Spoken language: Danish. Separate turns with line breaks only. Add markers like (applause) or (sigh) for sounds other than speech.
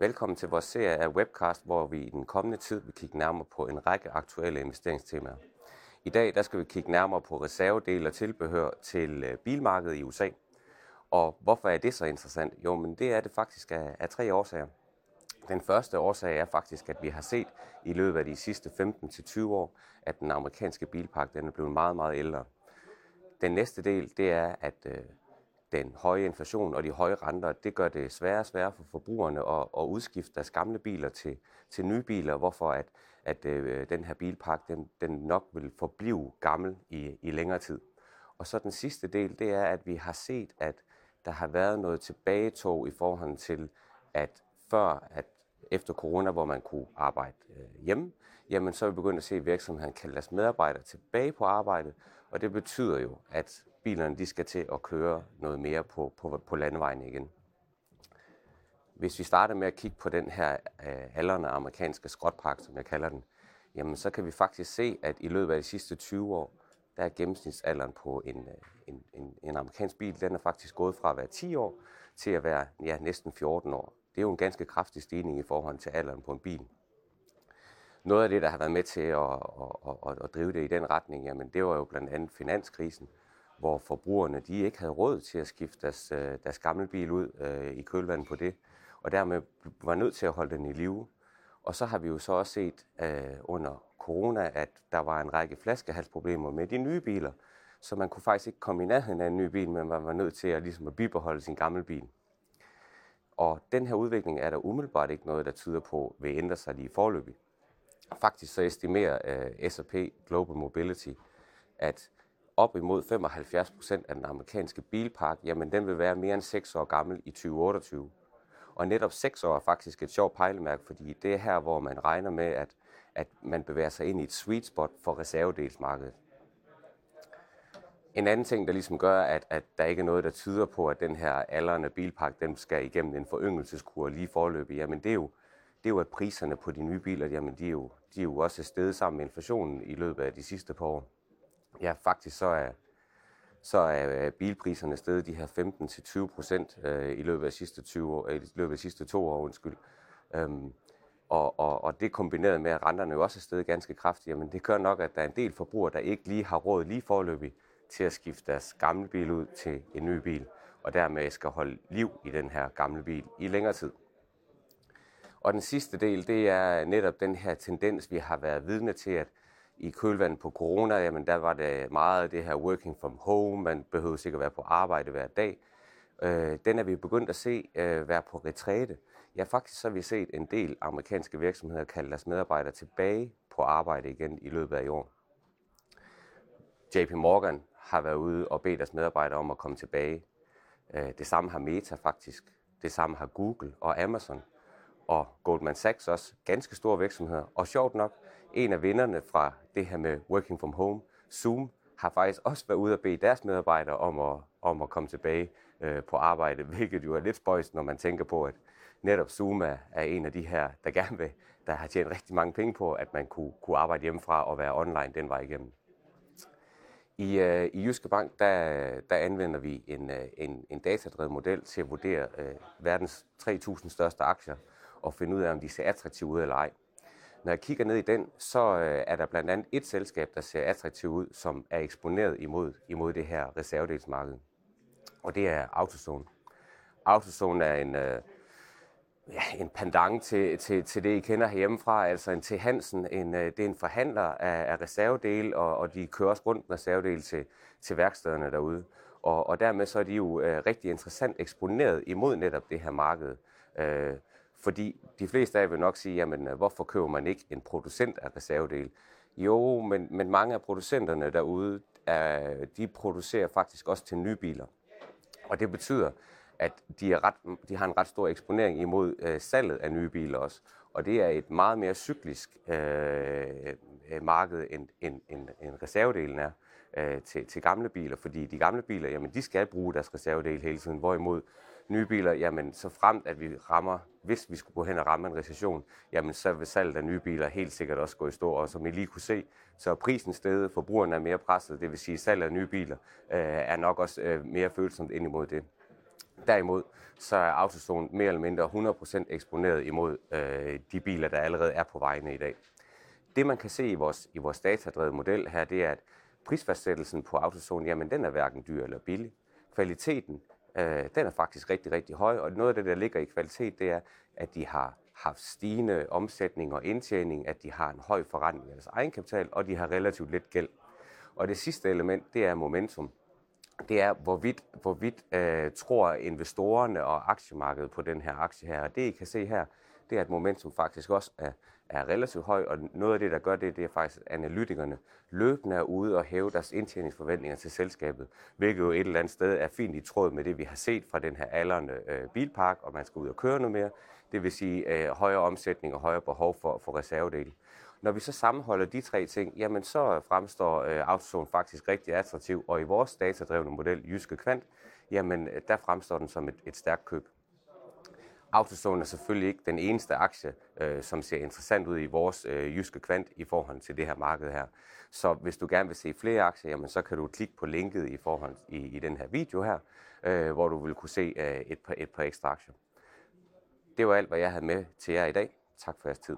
Velkommen til vores serie af webcast, hvor vi i den kommende tid vil kigge nærmere på en række aktuelle investeringstemaer. I dag der skal vi kigge nærmere på reservedele og tilbehør til øh, bilmarkedet i USA. Og hvorfor er det så interessant? Jo, men det er det faktisk af, af tre årsager. Den første årsag er faktisk, at vi har set i løbet af de sidste 15-20 år, at den amerikanske bilpark den er blevet meget, meget ældre. Den næste del, det er, at øh, den høje inflation og de høje renter, det gør det sværere og sværere for forbrugerne at, at udskifte deres gamle biler til, til nye biler, hvorfor at, at øh, den her bilpark, den, den nok vil forblive gammel i, i længere tid. Og så den sidste del, det er, at vi har set, at der har været noget tilbagetog i forhold til, at før at efter corona, hvor man kunne arbejde øh, hjemme, jamen så er vi begyndt at se, at virksomheden lade deres medarbejdere tilbage på arbejde, og det betyder jo, at bilerne de skal til at køre noget mere på, på, på landevejen igen. Hvis vi starter med at kigge på den her øh, aldrende amerikanske skrotpark, som jeg kalder den, jamen så kan vi faktisk se, at i løbet af de sidste 20 år, der er gennemsnitsalderen på en, øh, en, en, en amerikansk bil, den er faktisk gået fra at være 10 år til at være ja, næsten 14 år. Det er jo en ganske kraftig stigning i forhold til alderen på en bil. Noget af det, der har været med til at, at, at, at drive det i den retning, jamen det var jo blandt andet finanskrisen, hvor forbrugerne de ikke havde råd til at skifte deres, øh, deres gamle bil ud øh, i kølvandet på det, og dermed var nødt til at holde den i live. Og så har vi jo så også set øh, under corona, at der var en række flaskehalsproblemer med de nye biler, så man kunne faktisk ikke komme i nærheden af en ny bil, men man var nødt til at, ligesom at bibeholde sin gamle bil. Og den her udvikling er der umiddelbart ikke noget, der tyder på vil ændre sig lige forløbig. Faktisk så estimerer øh, uh, S&P Global Mobility, at op imod 75 procent af den amerikanske bilpark, jamen den vil være mere end 6 år gammel i 2028. Og netop 6 år er faktisk et sjovt pejlemærke, fordi det er her, hvor man regner med, at, at man bevæger sig ind i et sweet spot for reservedelsmarkedet. En anden ting, der ligesom gør, at, at der ikke er noget, der tyder på, at den her aldrende bilpark, den skal igennem en foryngelseskur lige forløbig, jamen det er jo, det er jo, at priserne på de nye biler, jamen de er jo, de er jo også steget sammen med inflationen i løbet af de sidste par år. Ja, faktisk så er, så er øh, bilpriserne steget de her 15-20 procent øh, i løbet af de sidste 20 år, øh, i løbet af de sidste to år, undskyld. Øhm, og, og, og det kombineret med, at renterne jo også er steget ganske kraftigt, jamen det gør nok, at der er en del forbrugere, der ikke lige har råd lige forløbig til at skifte deres gamle bil ud til en ny bil, og dermed skal holde liv i den her gamle bil i længere tid. Og den sidste del, det er netop den her tendens, vi har været vidne til, at i kølvandet på corona, jamen der var det meget af det her working from home, man behøvede sikkert være på arbejde hver dag. Øh, den er vi begyndt at se øh, være på retræte. Ja, faktisk så har vi set en del amerikanske virksomheder kalde deres medarbejdere tilbage på arbejde igen i løbet af i år. JP Morgan har været ude og bedt deres medarbejdere om at komme tilbage. Øh, det samme har Meta faktisk. Det samme har Google og Amazon. Og Goldman Sachs også. Ganske store virksomheder. Og sjovt nok, en af vinderne fra det her med working from home, Zoom, har faktisk også været ude og bede deres medarbejdere om at, om at komme tilbage øh, på arbejde, (laughs) hvilket jo er lidt spøjst, når man tænker på, at netop Zoom er, er en af de her, der gerne vil, der har tjent rigtig mange penge på, at man kunne, kunne arbejde hjemmefra og være online den vej igennem. I, øh, I Jyske Bank, der, der anvender vi en, øh, en, en datadrevet model til at vurdere øh, verdens 3.000 største aktier og finde ud af, om de ser attraktive ud eller ej. Når jeg kigger ned i den, så øh, er der blandt andet et selskab, der ser attraktivt ud, som er eksponeret imod, imod det her reservedelsmarked. Og det er Autozone. Autozone er en, øh, ja, en pendant til, til, til det, I kender herhjemmefra, altså en til Hansen. En, øh, det er en forhandler af, af reservedele, og, og de kører også rundt med reservedele til, til værkstederne derude. Og, og dermed så er de jo øh, rigtig interessant eksponeret imod netop det her marked. Øh, fordi de fleste af jer vil nok sige, jamen øh, hvorfor køber man ikke en producent af reservedele? Jo, men, men mange af producenterne derude, er, de producerer faktisk også til nye biler. Og det betyder, at de, er ret, de har en ret stor eksponering imod øh, salget af nye biler også. Og det er et meget mere cyklisk øh, marked, end, end, end, end reservedelen er øh, til, til gamle biler. Fordi de gamle biler, jamen, de skal bruge deres reservedel hele tiden. Hvorimod nye biler, jamen så fremt at vi rammer, hvis vi skulle gå hen og ramme en recession, jamen så vil salget af nye biler helt sikkert også gå i stå. Og som I lige kunne se, så er prisen stedet, forbrugerne er mere presset, det vil sige, at salget af nye biler øh, er nok også øh, mere følsomt ind imod det. Derimod så er Autozone mere eller mindre 100% eksponeret imod øh, de biler, der allerede er på vejene i dag. Det man kan se i vores, i vores datadrevet model her, det er, at prisfastsættelsen på Autozone, jamen den er hverken dyr eller billig. Kvaliteten, øh, den er faktisk rigtig, rigtig høj, og noget af det, der ligger i kvalitet, det er, at de har haft stigende omsætning og indtjening, at de har en høj forretning af deres egenkapital, og de har relativt lidt gæld. Og det sidste element, det er momentum. Det er, hvorvidt, hvorvidt øh, tror investorerne og aktiemarkedet på den her aktie her. Og det, I kan se her, det er, at momentum faktisk også er, er relativt høj, og noget af det, der gør det, det er faktisk, at analytikerne løbende er ude og hæve deres indtjeningsforventninger til selskabet, hvilket jo et eller andet sted er fint i tråd med det, vi har set fra den her aldrende øh, bilpark, og man skal ud og køre noget mere. Det vil sige øh, højere omsætning og højere behov for, for reservedele. Når vi så sammenholder de tre ting, jamen så fremstår øh, Autozone faktisk rigtig attraktiv, og i vores datadrevne model, Jyske Kvant, jamen øh, der fremstår den som et, et stærkt køb. Autozone er selvfølgelig ikke den eneste aktie, øh, som ser interessant ud i vores øh, jyske kvant i forhold til det her marked her. Så hvis du gerne vil se flere aktier, jamen, så kan du klikke på linket i forhold i, i den her video her, øh, hvor du vil kunne se øh, et, par, et par ekstra aktier. Det var alt, hvad jeg havde med til jer i dag. Tak for jeres tid.